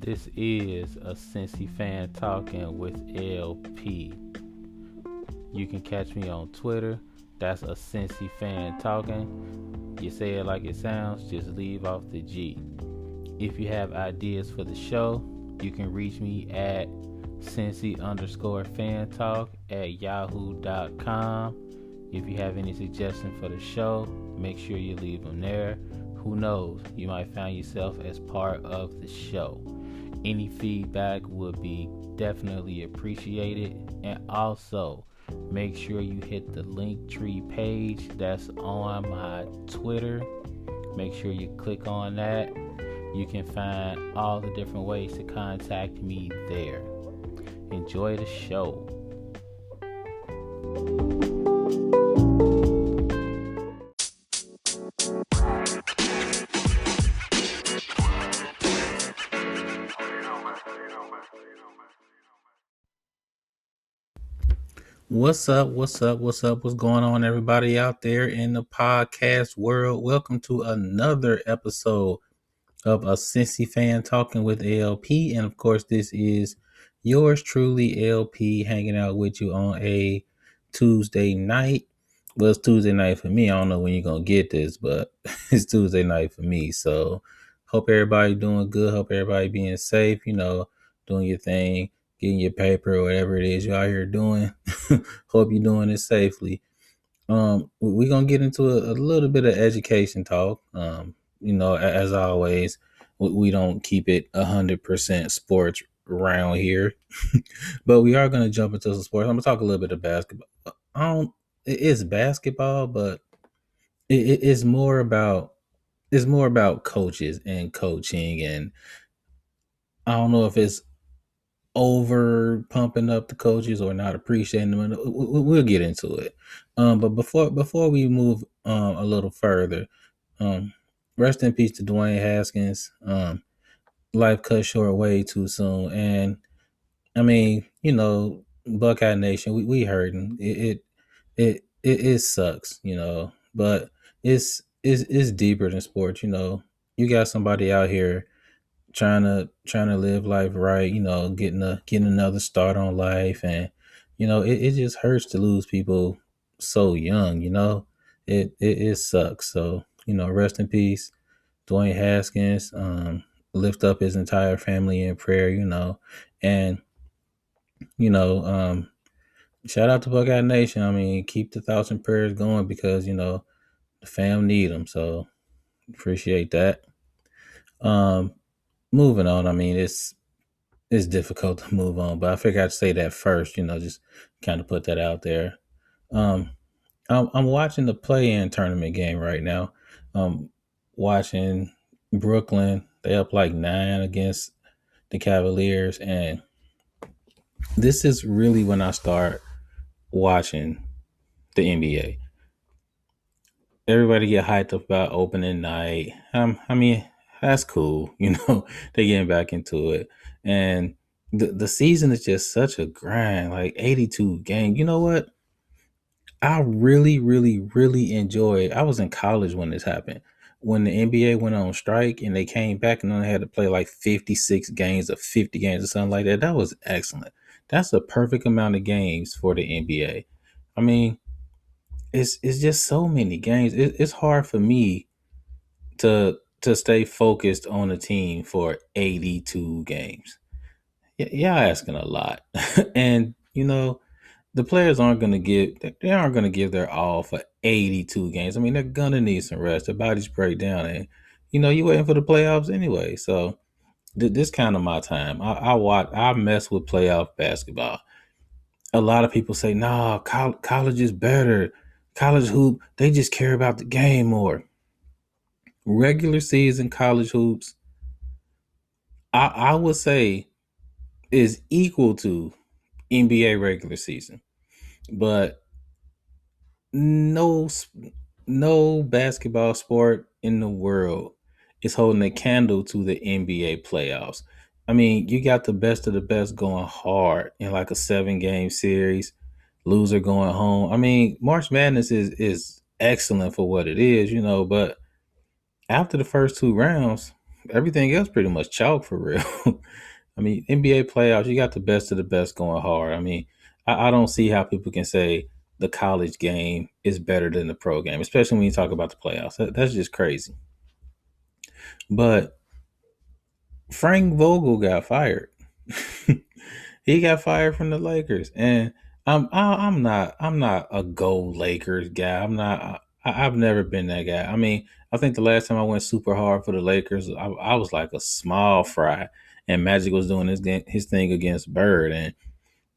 This is a Cincy fan talking with LP. You can catch me on Twitter. That's a Cincy fan talking. You say it like it sounds, just leave off the G. If you have ideas for the show, you can reach me at Cincy underscore fan talk at yahoo.com. If you have any suggestions for the show, make sure you leave them there. Who knows, you might find yourself as part of the show. Any feedback would be definitely appreciated. And also, make sure you hit the link tree page that's on my Twitter. Make sure you click on that. You can find all the different ways to contact me there. Enjoy the show. What's up? What's up? What's up? What's going on, everybody out there in the podcast world? Welcome to another episode of a Cincy fan talking with LP. And of course, this is yours truly, LP, hanging out with you on a Tuesday night. Well, it's Tuesday night for me. I don't know when you're gonna get this, but it's Tuesday night for me. So hope everybody doing good. Hope everybody being safe, you know, doing your thing getting your paper or whatever it is you're out here doing. Hope you're doing it safely. Um, we're gonna get into a, a, little bit of education talk. Um, you know, as always, we don't keep it a hundred percent sports around here, but we are gonna jump into some sports. I'm gonna talk a little bit of basketball. I don't. It is basketball, but it, it's more about it's more about coaches and coaching, and I don't know if it's over pumping up the coaches or not appreciating them. We'll get into it. Um, but before before we move um, a little further, um, rest in peace to Dwayne Haskins. Um, life cut short way too soon, and I mean, you know, Buckeye Nation, we we hurting. It it it it, it sucks, you know, but it's it's it's deeper than sports. You know, you got somebody out here trying to trying to live life right, you know, getting a getting another start on life and you know, it, it just hurts to lose people so young, you know. It, it it sucks. So, you know, rest in peace, Dwayne Haskins. Um, lift up his entire family in prayer, you know. And, you know, um, shout out to Buckeye Nation. I mean, keep the thousand prayers going because, you know, the fam need them. So appreciate that. Um, moving on, I mean, it's it's difficult to move on, but I figured I'd say that first, you know, just kind of put that out there. Um, I'm, I'm watching the play-in tournament game right now. Um, watching Brooklyn, they up like nine against the Cavaliers, and this is really when I start watching the NBA. Everybody get hyped up about opening night. Um, I mean, that's cool. You know, they're getting back into it. And the the season is just such a grind, like 82 game. You know what? I really, really, really enjoy. I was in college when this happened. When the NBA went on strike and they came back and then they had to play like 56 games or 50 games or something like that. That was excellent. That's a perfect amount of games for the NBA. I mean, it's it's just so many games. It, it's hard for me to to stay focused on a team for 82 games. Y- y'all asking a lot. and, you know, the players aren't going to give they aren't going to give their all for 82 games. I mean, they're going to need some rest. Their bodies break down and you know, you're waiting for the playoffs anyway. So th- this kind of my time. I, I watch I mess with playoff basketball. A lot of people say, "Nah, college is better. College hoop, they just care about the game more." Regular season college hoops, I, I would say is equal to NBA regular season. But no no basketball sport in the world is holding a candle to the NBA playoffs. I mean, you got the best of the best going hard in like a seven game series, loser going home. I mean, March Madness is is excellent for what it is, you know, but after the first two rounds, everything else pretty much chalk for real. I mean, NBA playoffs, you got the best of the best going hard. I mean, I, I, don't see how people can say the college game is better than the pro game, especially when you talk about the playoffs. That, that's just crazy. But Frank Vogel got fired. he got fired from the Lakers, and I'm I, am not I'm not a gold Lakers guy. I'm not. I, have never been that guy. I mean, I think the last time I went super hard for the Lakers, I, I was like a small fry, and Magic was doing his his thing against Bird, and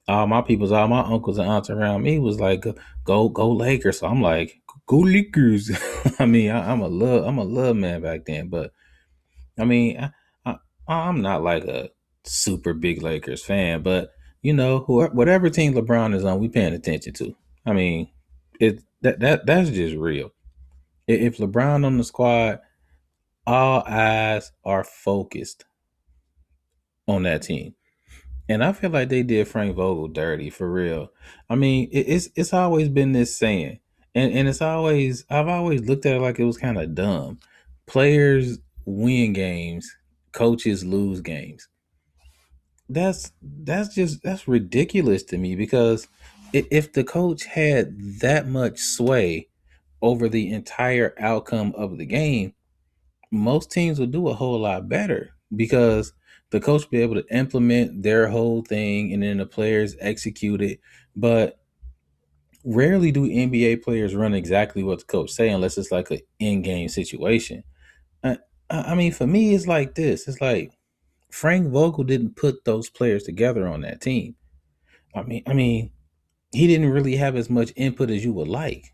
all my people's, all my uncles and aunts around me was like, "Go, go Lakers." So I'm like, "Go Lakers." I mean, I, am a love, I'm a love man back then, but I mean, I, I, I'm not like a super big Lakers fan, but you know, whatever team LeBron is on, we paying attention to. I mean, it that that that's just real. If LeBron on the squad, all eyes are focused on that team. And I feel like they did Frank Vogel dirty for real. I mean, it's it's always been this saying, and and it's always I've always looked at it like it was kind of dumb. Players win games, coaches lose games that's that's just that's ridiculous to me because if the coach had that much sway over the entire outcome of the game, most teams would do a whole lot better because the coach be able to implement their whole thing and then the players execute it. But rarely do NBA players run exactly what the coach say unless it's like an in-game situation. I, I mean, for me, it's like this. It's like Frank Vogel didn't put those players together on that team. I mean, I mean, he didn't really have as much input as you would like.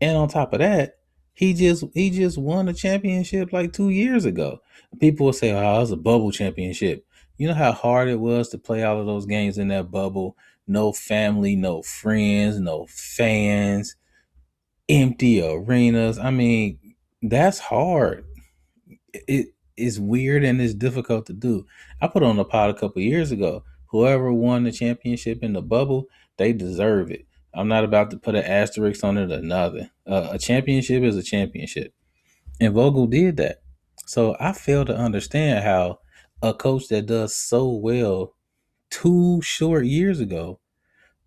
And on top of that, he just he just won a championship like two years ago. People will say, "Oh, it was a bubble championship." You know how hard it was to play all of those games in that bubble. No family, no friends, no fans, empty arenas. I mean, that's hard. It's weird and it's difficult to do. I put on a pod a couple years ago. Whoever won the championship in the bubble, they deserve it. I'm not about to put an asterisk on it or nothing. Uh, a championship is a championship. And Vogel did that. So I fail to understand how a coach that does so well two short years ago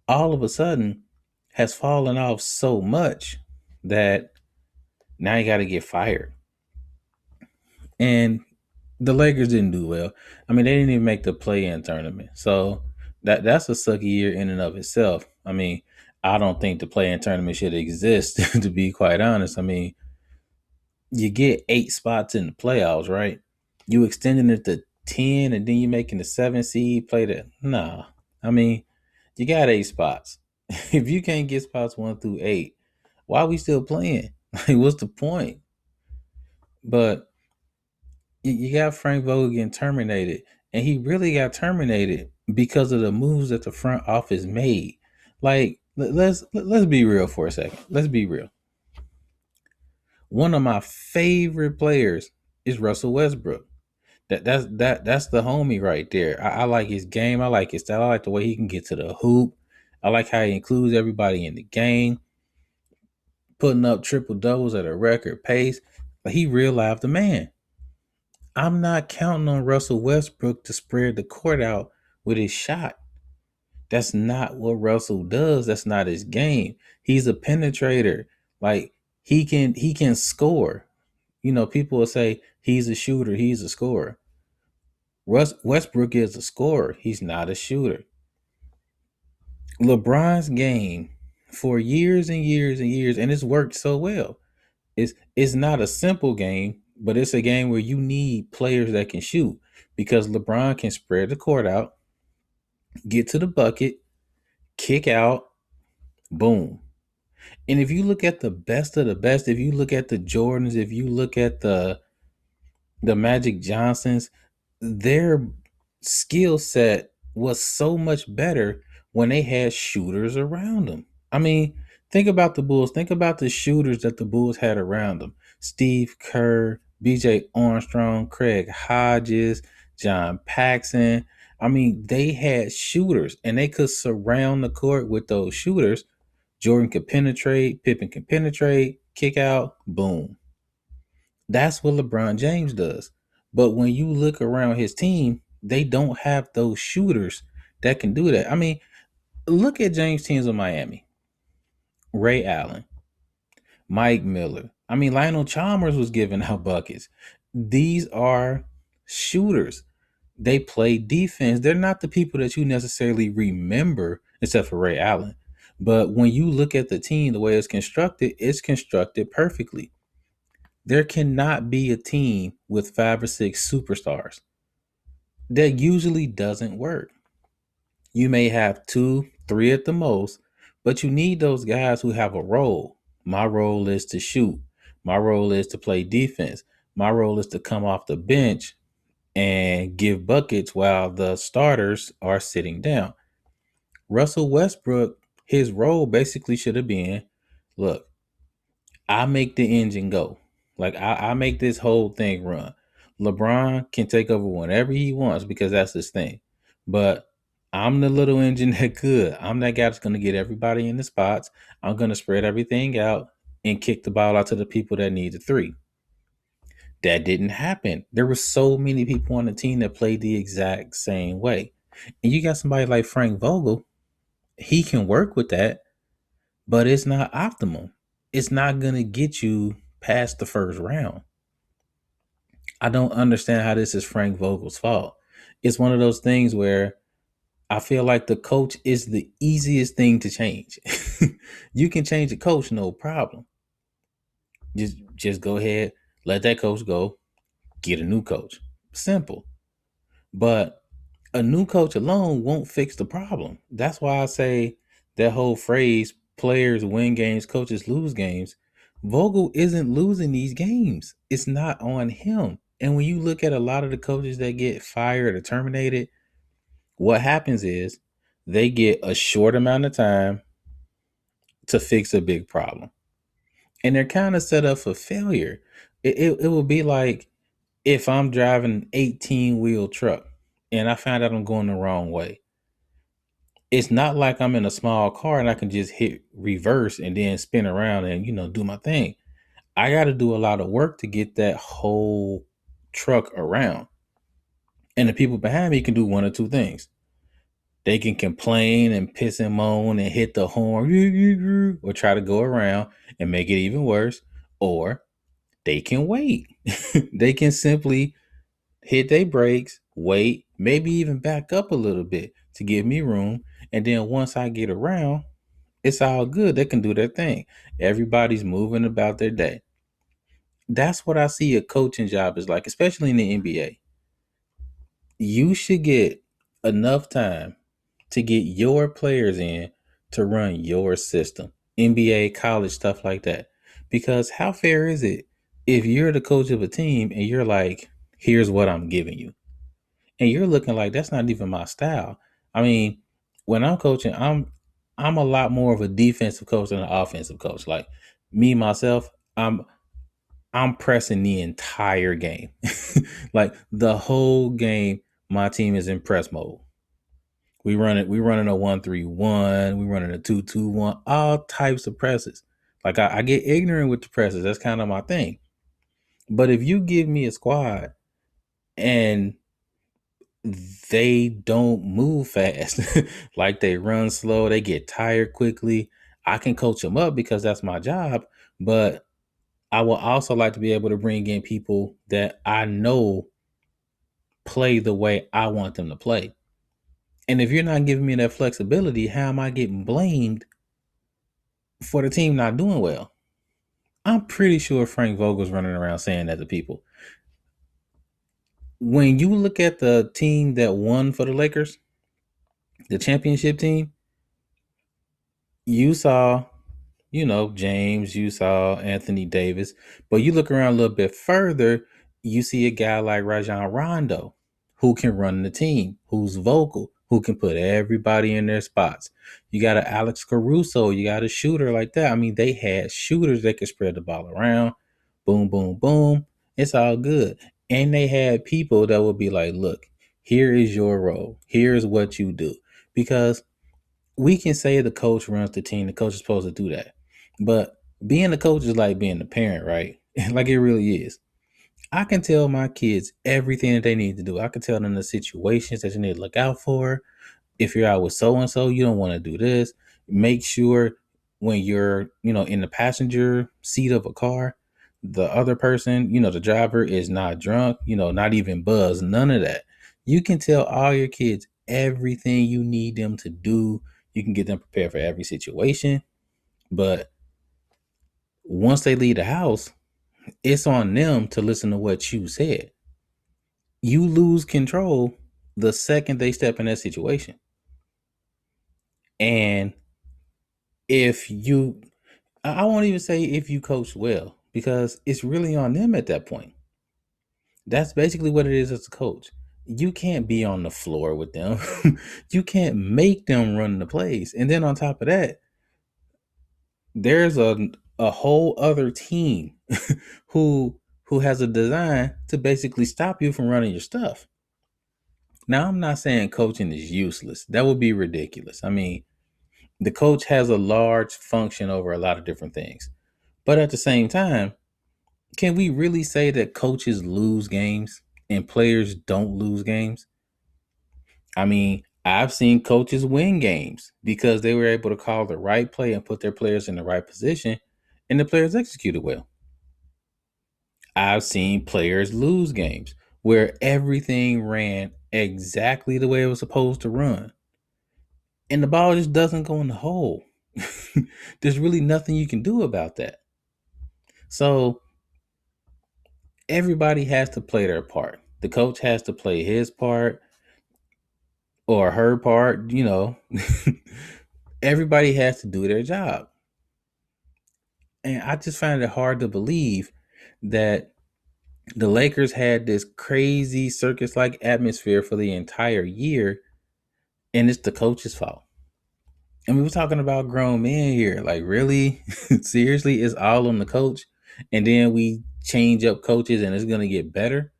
all of a sudden has fallen off so much that now you got to get fired. And the Lakers didn't do well. I mean, they didn't even make the play-in tournament. So that that's a sucky year in and of itself. I mean, I don't think the play-in tournament should exist. to be quite honest, I mean, you get eight spots in the playoffs, right? You extending it to ten, and then you making the seven seed play the Nah, I mean, you got eight spots. if you can't get spots one through eight, why are we still playing? Like, what's the point? But you got Frank Vogel getting terminated, and he really got terminated because of the moves that the front office made. Like, let's let's be real for a second. Let's be real. One of my favorite players is Russell Westbrook. That that's that that's the homie right there. I, I like his game. I like his style. I like the way he can get to the hoop. I like how he includes everybody in the game, putting up triple doubles at a record pace. But he real life the man. I'm not counting on Russell Westbrook to spread the court out with his shot. That's not what Russell does. That's not his game. He's a penetrator. Like he can he can score. You know, people will say he's a shooter, he's a scorer. Russ Westbrook is a scorer. He's not a shooter. LeBron's game for years and years and years, and it's worked so well. It's it's not a simple game, but it's a game where you need players that can shoot because LeBron can spread the court out, get to the bucket, kick out, boom. And if you look at the best of the best, if you look at the Jordans, if you look at the the Magic Johnsons, their skill set was so much better when they had shooters around them. I mean, think about the Bulls. Think about the shooters that the Bulls had around them. Steve Kerr, BJ Armstrong, Craig Hodges, John Paxson. I mean, they had shooters and they could surround the court with those shooters. Jordan could penetrate, Pippen can penetrate, kick out, boom. That's what LeBron James does. But when you look around his team, they don't have those shooters that can do that. I mean, look at James teams of Miami. Ray Allen, Mike Miller. I mean, Lionel Chalmers was giving out buckets. These are shooters. They play defense. They're not the people that you necessarily remember, except for Ray Allen. But when you look at the team, the way it's constructed, it's constructed perfectly. There cannot be a team with five or six superstars. That usually doesn't work. You may have two, three at the most, but you need those guys who have a role. My role is to shoot. My role is to play defense. My role is to come off the bench and give buckets while the starters are sitting down. Russell Westbrook, his role basically should have been look, I make the engine go. Like I, I make this whole thing run. LeBron can take over whenever he wants because that's his thing. But I'm the little engine that could. I'm that guy that's going to get everybody in the spots. I'm going to spread everything out and kick the ball out to the people that need the three. That didn't happen. There were so many people on the team that played the exact same way. And you got somebody like Frank Vogel, he can work with that, but it's not optimal. It's not going to get you past the first round. I don't understand how this is Frank Vogel's fault. It's one of those things where I feel like the coach is the easiest thing to change. you can change the coach, no problem. Just just go ahead, let that coach go, get a new coach. Simple. But a new coach alone won't fix the problem. That's why I say that whole phrase players win games, coaches lose games. Vogel isn't losing these games. It's not on him. And when you look at a lot of the coaches that get fired or terminated, what happens is they get a short amount of time to fix a big problem. And they're kind of set up for failure. It, it, it will be like if I'm driving an 18 wheel truck and I find out I'm going the wrong way. It's not like I'm in a small car and I can just hit reverse and then spin around and, you know, do my thing. I got to do a lot of work to get that whole truck around. And the people behind me can do one or two things. They can complain and piss and moan and hit the horn or try to go around and make it even worse. Or they can wait. they can simply hit their brakes, wait, maybe even back up a little bit to give me room. And then once I get around, it's all good. They can do their thing. Everybody's moving about their day. That's what I see a coaching job is like, especially in the NBA. You should get enough time to get your players in to run your system, NBA, college, stuff like that. Because how fair is it if you're the coach of a team and you're like, here's what I'm giving you? And you're looking like that's not even my style. I mean, when I'm coaching, I'm I'm a lot more of a defensive coach than an offensive coach. Like me myself, I'm I'm pressing the entire game. like the whole game, my team is in press mode. We run it, we running a one three one, we running a two two one, all types of presses. Like I, I get ignorant with the presses. That's kind of my thing. But if you give me a squad and they don't move fast, like they run slow, they get tired quickly, I can coach them up because that's my job. But I will also like to be able to bring in people that I know play the way I want them to play. And if you're not giving me that flexibility, how am I getting blamed for the team not doing well? I'm pretty sure Frank Vogel's running around saying that to people. When you look at the team that won for the Lakers, the championship team, you saw, you know, James, you saw Anthony Davis, but you look around a little bit further, you see a guy like Rajon Rondo who can run the team, who's vocal, who can put everybody in their spots. You got a Alex Caruso, you got a shooter like that. I mean, they had shooters that could spread the ball around. Boom, boom, boom. It's all good. And they had people that would be like, look, here is your role. Here's what you do. Because we can say the coach runs the team, the coach is supposed to do that. But being a coach is like being a parent, right? like it really is. I can tell my kids everything that they need to do. I can tell them the situations that you need to look out for. If you're out with so and so, you don't want to do this. Make sure when you're, you know, in the passenger seat of a car, the other person, you know, the driver is not drunk, you know, not even buzzed, none of that. You can tell all your kids everything you need them to do. You can get them prepared for every situation. But once they leave the house, it's on them to listen to what you said. You lose control the second they step in that situation. And if you, I won't even say if you coach well, because it's really on them at that point. That's basically what it is as a coach. You can't be on the floor with them. you can't make them run the plays. And then on top of that, there's a a whole other team who who has a design to basically stop you from running your stuff. Now, I'm not saying coaching is useless. That would be ridiculous. I mean, the coach has a large function over a lot of different things. But at the same time, can we really say that coaches lose games and players don't lose games? I mean, I've seen coaches win games because they were able to call the right play and put their players in the right position, and the players executed well. I've seen players lose games where everything ran exactly the way it was supposed to run, and the ball just doesn't go in the hole. There's really nothing you can do about that. So, everybody has to play their part. The coach has to play his part or her part, you know. everybody has to do their job. And I just find it hard to believe that the Lakers had this crazy circus like atmosphere for the entire year, and it's the coach's fault. And we were talking about grown men here. Like, really? Seriously, it's all on the coach. And then we change up coaches and it's going to get better.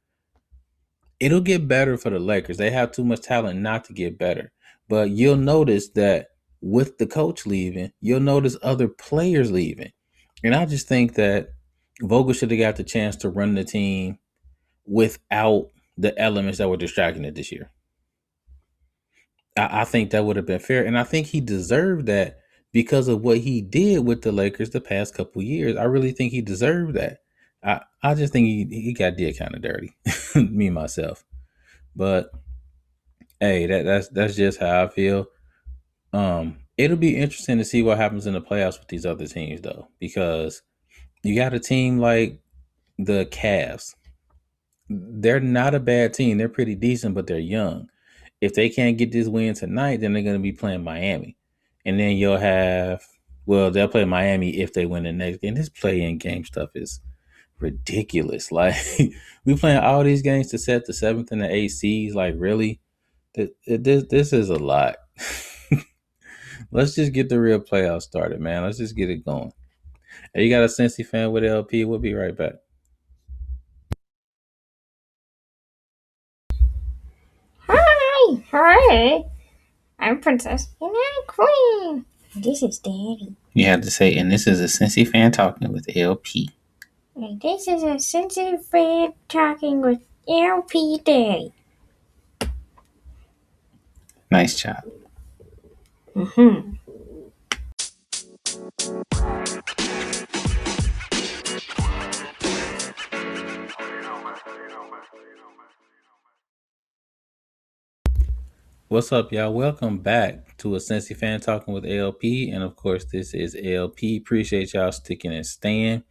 It'll get better for the Lakers. They have too much talent not to get better. But you'll notice that with the coach leaving, you'll notice other players leaving. And I just think that Vogel should have got the chance to run the team without the elements that were distracting it this year. I, I think that would have been fair, and I think he deserved that because of what he did with the Lakers the past couple years. I really think he deserved that. I, I just think he, he got did kind of dirty, me myself. But hey, that that's that's just how I feel. Um, it'll be interesting to see what happens in the playoffs with these other teams though, because you got a team like the Cavs. They're not a bad team. They're pretty decent, but they're young. If they can't get this win tonight, then they're going to be playing Miami. And then you'll have, well, they'll play Miami if they win the next game. This play in game stuff is ridiculous. Like, we playing all these games to set the seventh and the eighth seeds. Like, really? This, this is a lot. Let's just get the real playoffs started, man. Let's just get it going. Hey, you got a Cincy fan with LP? We'll be right back. Hi, hi. I'm Princess and I'm Queen. This is Daddy. You have to say, and this is a Cincy fan talking with LP. And this is a Cincy fan talking with LP Daddy. Nice job. Mm-hmm. What's up, y'all? Welcome back to a Cincy fan talking with LP, and of course, this is LP. Appreciate y'all sticking and staying.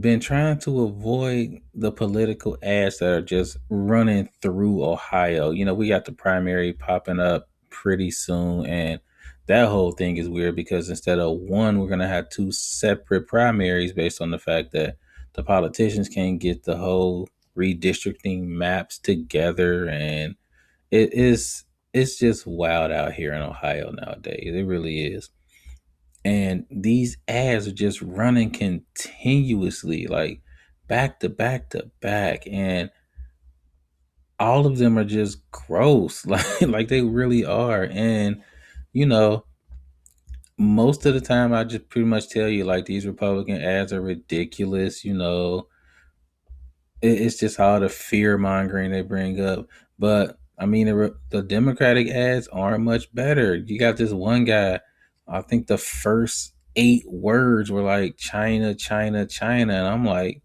Been trying to avoid the political ads that are just running through Ohio. You know, we got the primary popping up pretty soon, and that whole thing is weird because instead of one, we're gonna have two separate primaries based on the fact that the politicians can't get the whole redistricting maps together and it is it's just wild out here in Ohio nowadays. It really is. And these ads are just running continuously, like back to back to back. And all of them are just gross. Like like they really are. And you know, most of the time I just pretty much tell you like these Republican ads are ridiculous, you know. it's just all the fear mongering they bring up. But I mean, the, the Democratic ads aren't much better. You got this one guy. I think the first eight words were like China, China, China, and I'm like,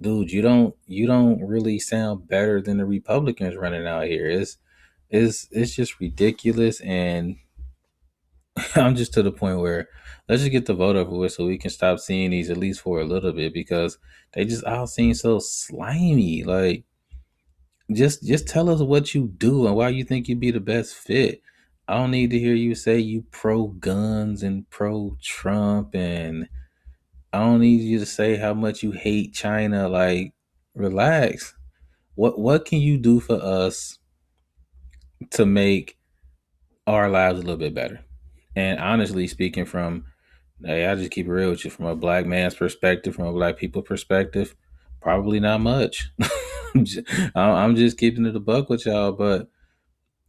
dude, you don't you don't really sound better than the Republicans running out here. It's it's it's just ridiculous, and I'm just to the point where let's just get the vote over with so we can stop seeing these at least for a little bit because they just all seem so slimy. Like just just tell us what you do and why you think you'd be the best fit. I don't need to hear you say you pro guns and pro Trump and I don't need you to say how much you hate China. Like, relax. What what can you do for us to make our lives a little bit better? And honestly speaking, from hey, I just keep it real with you from a black man's perspective, from a black people perspective, probably not much. I'm just keeping it a buck with y'all, but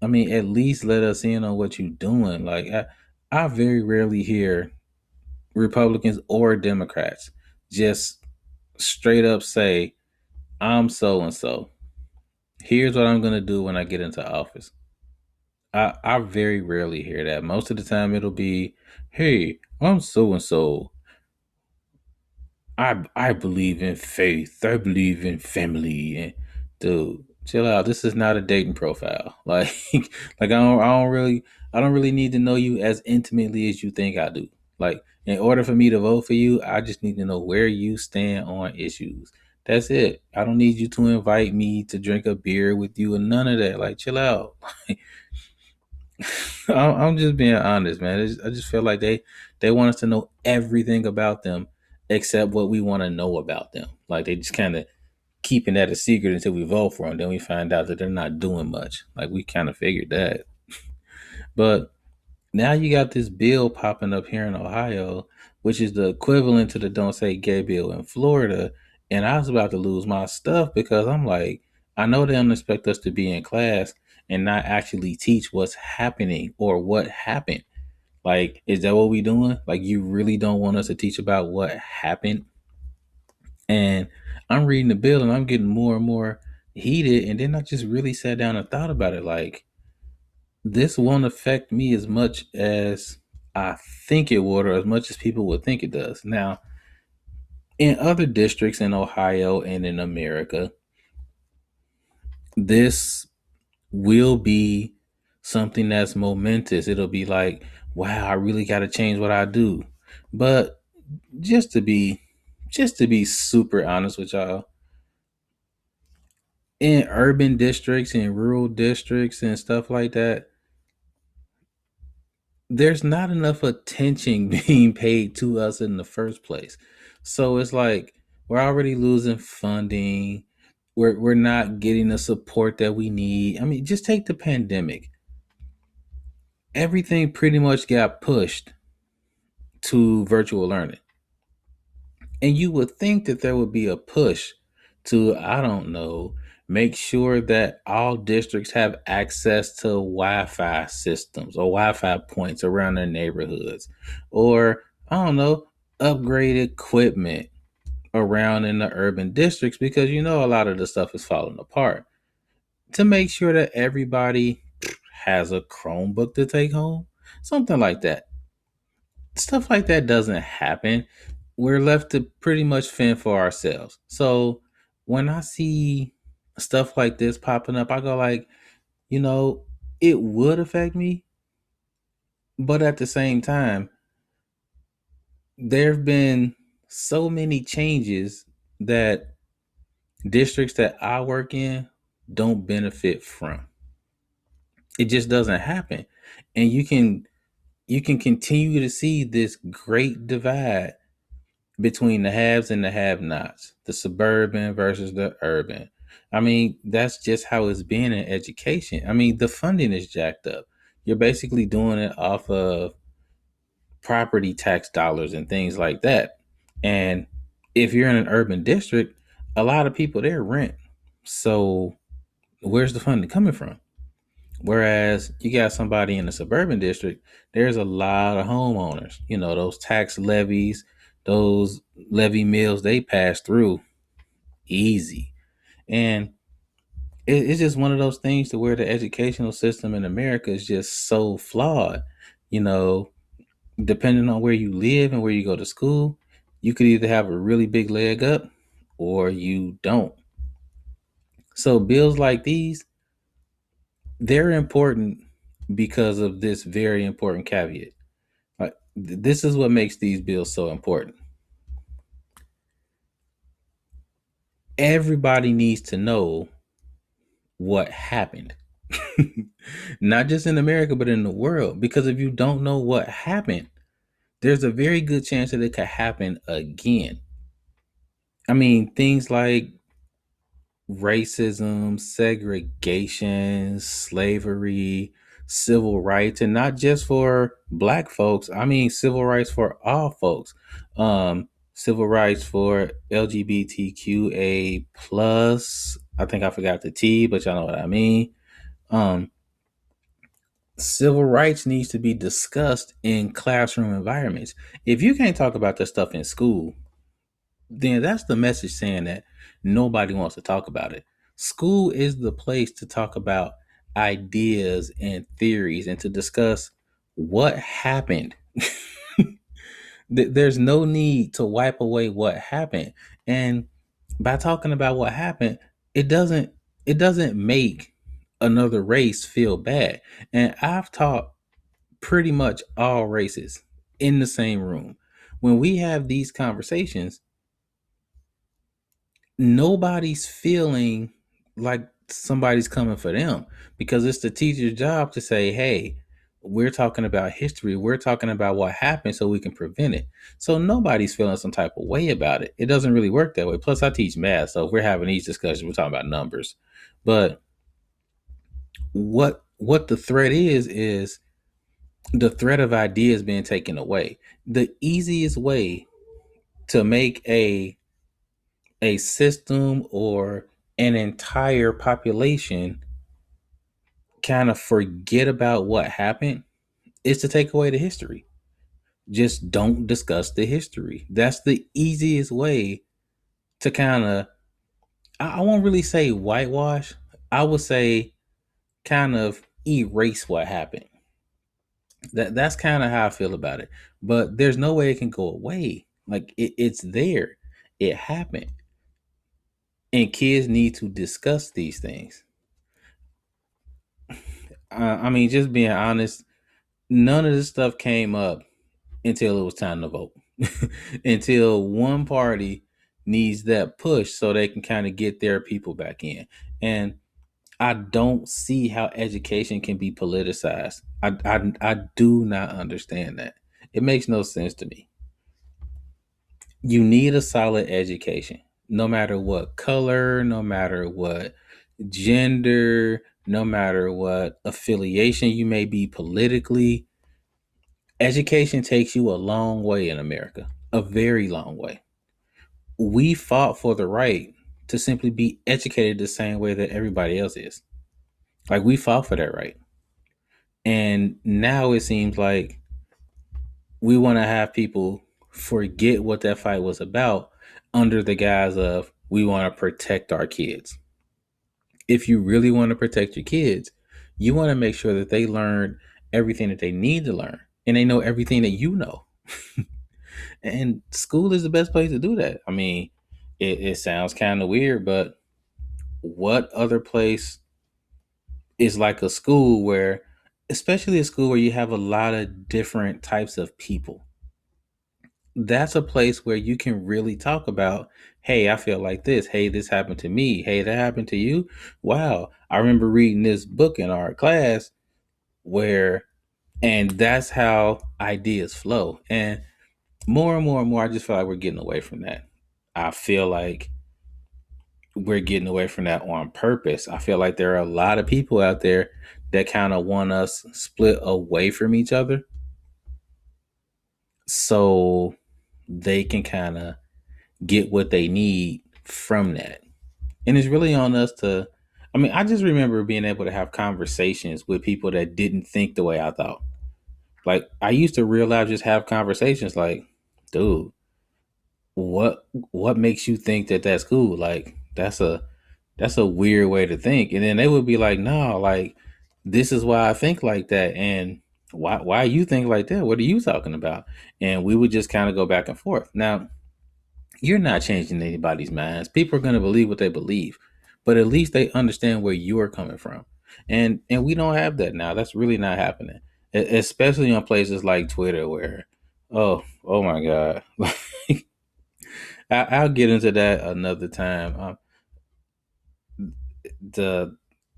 I mean, at least let us in on what you're doing. Like, I, I very rarely hear Republicans or Democrats just straight up say, I'm so and so. Here's what I'm going to do when I get into office. I, I very rarely hear that. Most of the time, it'll be, hey, I'm so and so. I I believe in faith. I believe in family. And dude, chill out. This is not a dating profile. Like like I don't I don't really I don't really need to know you as intimately as you think I do. Like in order for me to vote for you, I just need to know where you stand on issues. That's it. I don't need you to invite me to drink a beer with you and none of that. Like chill out. I'm just being honest, man. I just feel like they they want us to know everything about them except what we want to know about them. Like they just kind of keeping that a secret until we vote for them. Then we find out that they're not doing much. Like we kind of figured that. but now you got this bill popping up here in Ohio, which is the equivalent to the Don't Say Gay bill in Florida. And I was about to lose my stuff because I'm like, I know they don't expect us to be in class and not actually teach what's happening or what happened. Like, is that what we doing? Like, you really don't want us to teach about what happened? And I'm reading the bill and I'm getting more and more heated. And then I just really sat down and thought about it. Like, this won't affect me as much as I think it would, or as much as people would think it does. Now, in other districts in Ohio and in America, this will be something that's momentous. It'll be like, wow, I really got to change what I do. But just to be just to be super honest with y'all, in urban districts and rural districts and stuff like that, there's not enough attention being paid to us in the first place. So it's like we're already losing funding. We're we're not getting the support that we need. I mean, just take the pandemic. Everything pretty much got pushed to virtual learning. And you would think that there would be a push to, I don't know, make sure that all districts have access to Wi-Fi systems or Wi-Fi points around their neighborhoods, or I don't know, upgrade equipment around in the urban districts because you know a lot of the stuff is falling apart. To make sure that everybody has a Chromebook to take home, something like that. Stuff like that doesn't happen. We're left to pretty much fend for ourselves. So when I see stuff like this popping up, I go like, you know, it would affect me, but at the same time, there have been so many changes that districts that I work in don't benefit from. It just doesn't happen. And you can you can continue to see this great divide between the haves and the have-nots, the suburban versus the urban. I mean, that's just how it's been in education. I mean, the funding is jacked up. You're basically doing it off of property tax dollars and things like that. And if you're in an urban district, a lot of people there rent. So where's the funding coming from? Whereas you got somebody in a suburban district, there's a lot of homeowners. You know, those tax levies, those levy mills they pass through easy. And it, it's just one of those things to where the educational system in America is just so flawed. You know, depending on where you live and where you go to school, you could either have a really big leg up or you don't. So bills like these, they're important because of this very important caveat. Like this is what makes these bills so important. Everybody needs to know what happened. Not just in America, but in the world. Because if you don't know what happened, there's a very good chance that it could happen again. I mean, things like racism, segregation, slavery, civil rights, and not just for black folks. I mean, civil rights for all folks. Um, civil rights for LGBTQA plus. I think I forgot the T, but y'all know what I mean. Um, civil rights needs to be discussed in classroom environments. If you can't talk about this stuff in school, then that's the message saying that nobody wants to talk about it. School is the place to talk about ideas and theories and to discuss what happened. There's no need to wipe away what happened. And by talking about what happened, it doesn't it doesn't make another race feel bad. And I've taught pretty much all races in the same room. When we have these conversations, nobody's feeling like somebody's coming for them because it's the teacher's job to say, hey, we're talking about history. We're talking about what happened so we can prevent it. So nobody's feeling some type of way about it. It doesn't really work that way. Plus, I teach math. So if we're having these discussions, we're talking about numbers. But what what the threat is is the threat of ideas being taken away. The easiest way to make a a system or an entire population kind of forget about what happened is to take away the history. Just don't discuss the history. That's the easiest way to kind of, I won't really say whitewash. I would say kind of erase what happened. That that's kind of how I feel about it. But there's no way it can go away. Like it, it's there. It happened. And kids need to discuss these things. I mean, just being honest, none of this stuff came up until it was time to vote. until one party needs that push so they can kind of get their people back in. And I don't see how education can be politicized. I, I, I do not understand that. It makes no sense to me. You need a solid education, no matter what color, no matter what gender, no matter what affiliation you may be politically. Education takes you a long way in America, a very long way. We fought for the right to simply be educated the same way that everybody else is. Like we fought for that right. And now it seems like we want to have people forget what that fight was about under the guise of we want to protect our kids. If you really want to protect your kids, you want to make sure that they learn everything that they need to learn and they know everything that you know. and school is the best place to do that. I mean, it, it sounds kind of weird, but what other place is like a school where, especially a school where you have a lot of different types of people? That's a place where you can really talk about, hey, I feel like this. Hey, this happened to me. Hey, that happened to you. Wow. I remember reading this book in our class where, and that's how ideas flow. And more and more and more, I just feel like we're getting away from that. I feel like we're getting away from that on purpose. I feel like there are a lot of people out there that kind of want us split away from each other so they can kind of get what they need from that. And it's really on us to I mean, I just remember being able to have conversations with people that didn't think the way I thought. Like I used to realize just have conversations like, dude, what what makes you think that that's cool? Like that's a that's a weird way to think. And then they would be like, no, like this is why I think like that. And why why you think like that? What are you talking about? And we would just kind of go back and forth. Now, you're not changing anybody's minds. People are gonna believe what they believe, but at least they understand where you are coming from. And and we don't have that now. That's really not happening. Especially on places like Twitter where oh oh my god. I, will get into that another time. Um, the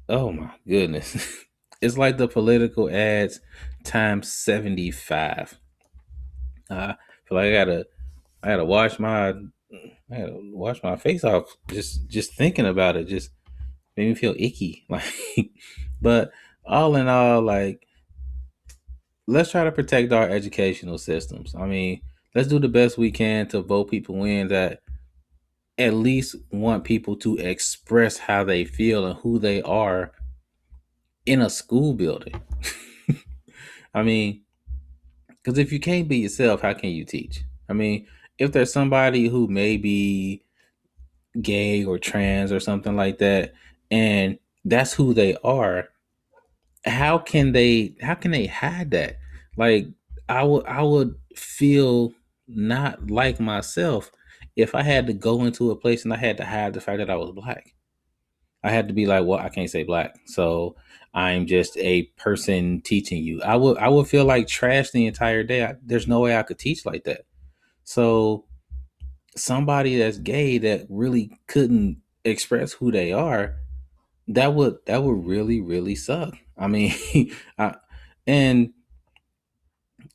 oh my goodness, it's like the political ads times seventy five. Uh, I feel like I gotta I gotta wash my I gotta wash my face off just just thinking about it. Just made me feel icky. Like, but all in all, like let's try to protect our educational systems. I mean, let's do the best we can to vote people in that at least want people to express how they feel and who they are in a school building. I mean, because if you can't be yourself, how can you teach? I mean, if there's somebody who may be gay or trans or something like that, and that's who they are, how can they how can they hide that? Like I would I would feel not like myself if I had to go into a place and I had to hide the fact that I was black, I had to be like, well, I can't say black, so I'm just a person teaching you. I would I would feel like trash the entire day. I, there's no way I could teach like that. So somebody that's gay that really couldn't express who they are, that would that would really really suck. I mean, I, and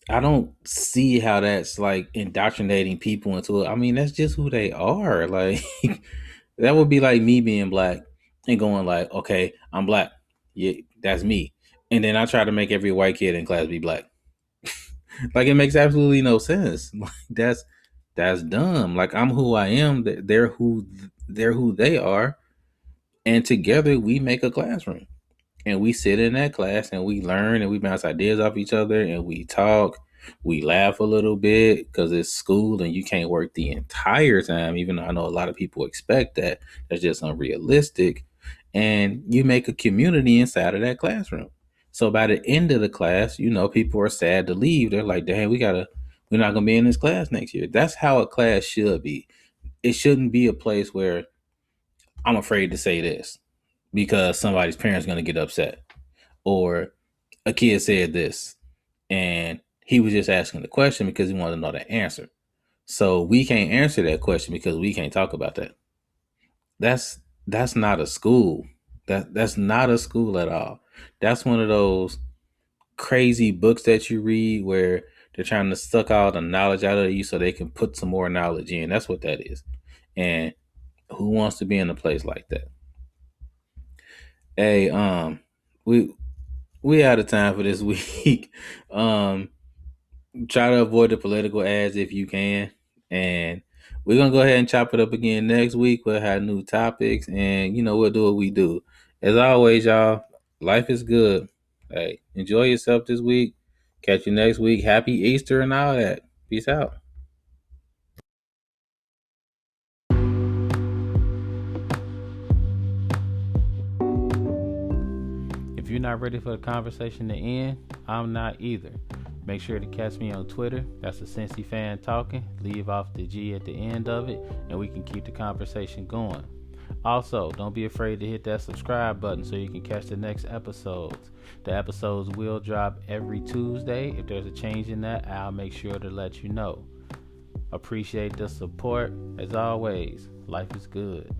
I don't see how that's like indoctrinating people into it. I mean, that's just who they are. Like that would be like me being black and going like, okay, I'm black. Yeah, that's me. And then I try to make every white kid in class be black. like it makes absolutely no sense. Like that's that's dumb. Like I'm who I am. They're who they're who they are. And together we make a classroom and we sit in that class and we learn and we bounce ideas off each other and we talk we laugh a little bit because it's school and you can't work the entire time even though i know a lot of people expect that that's just unrealistic and you make a community inside of that classroom. So by the end of the class you know people are sad to leave. They're like dang, we gotta we're not gonna be in this class next year. That's how a class should be. It shouldn't be a place where i'm afraid to say this because somebody's parents to get upset. Or a kid said this and he was just asking the question because he wanted to know the answer. So we can't answer that question because we can't talk about that. That's that's not a school. That that's not a school at all. That's one of those crazy books that you read where they're trying to suck all the knowledge out of you so they can put some more knowledge in. That's what that is. And who wants to be in a place like that? Hey, um, we we out of time for this week. um, try to avoid the political ads if you can, and we're gonna go ahead and chop it up again next week. We'll have new topics, and you know we'll do what we do. As always, y'all, life is good. Hey, enjoy yourself this week. Catch you next week. Happy Easter and all that. Peace out. If you're not ready for the conversation to end, I'm not either. Make sure to catch me on Twitter. That's a Cincy fan talking. Leave off the G at the end of it, and we can keep the conversation going. Also, don't be afraid to hit that subscribe button so you can catch the next episodes. The episodes will drop every Tuesday. If there's a change in that, I'll make sure to let you know. Appreciate the support. As always, life is good.